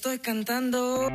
Estoy cantando.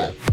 bye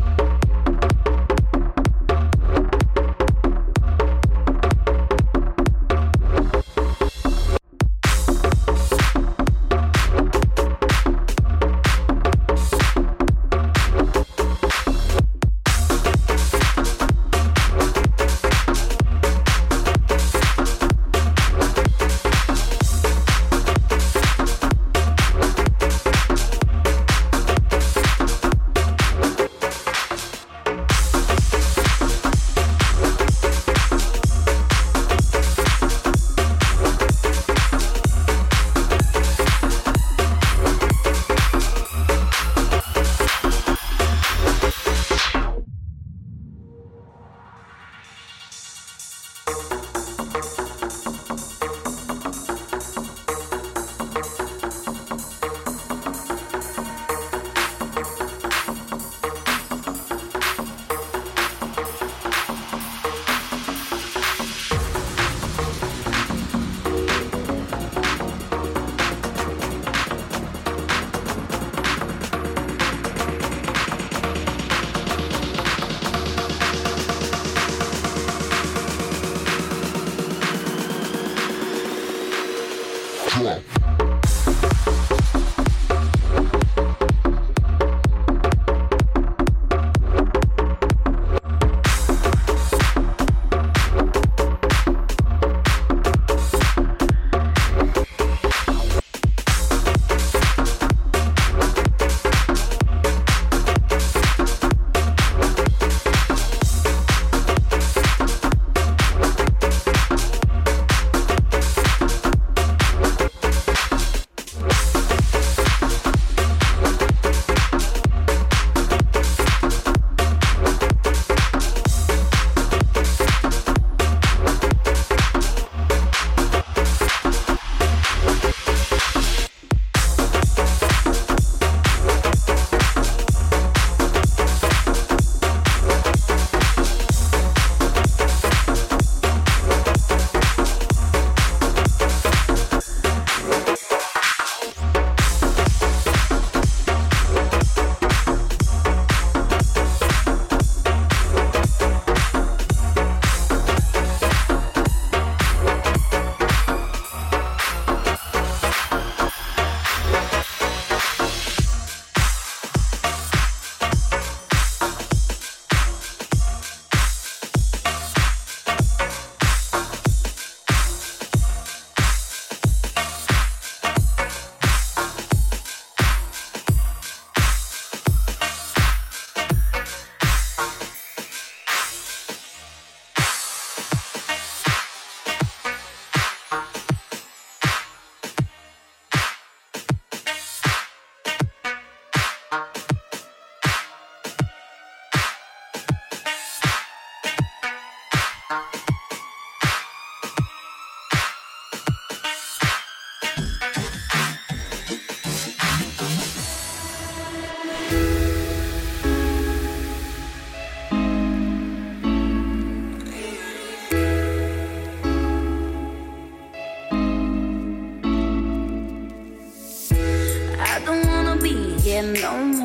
no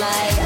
a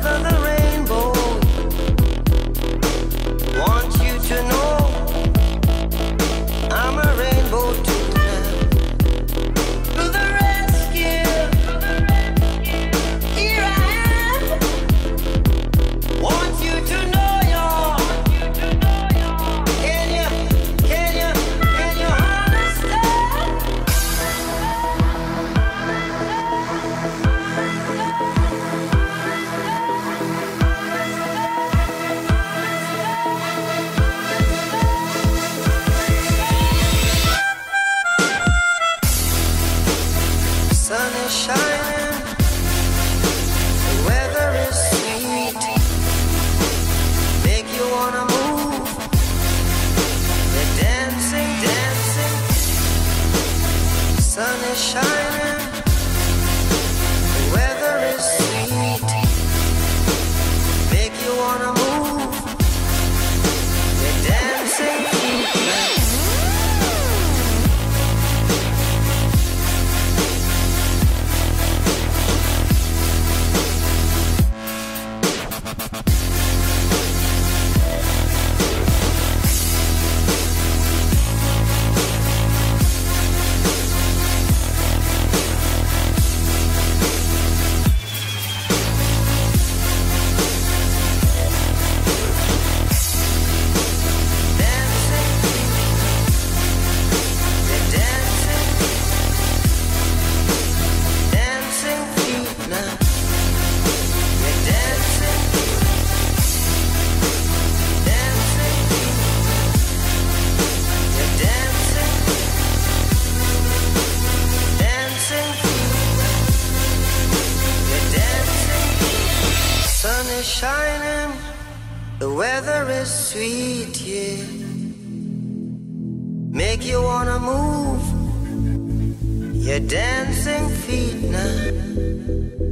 the Sun your dancing feet now.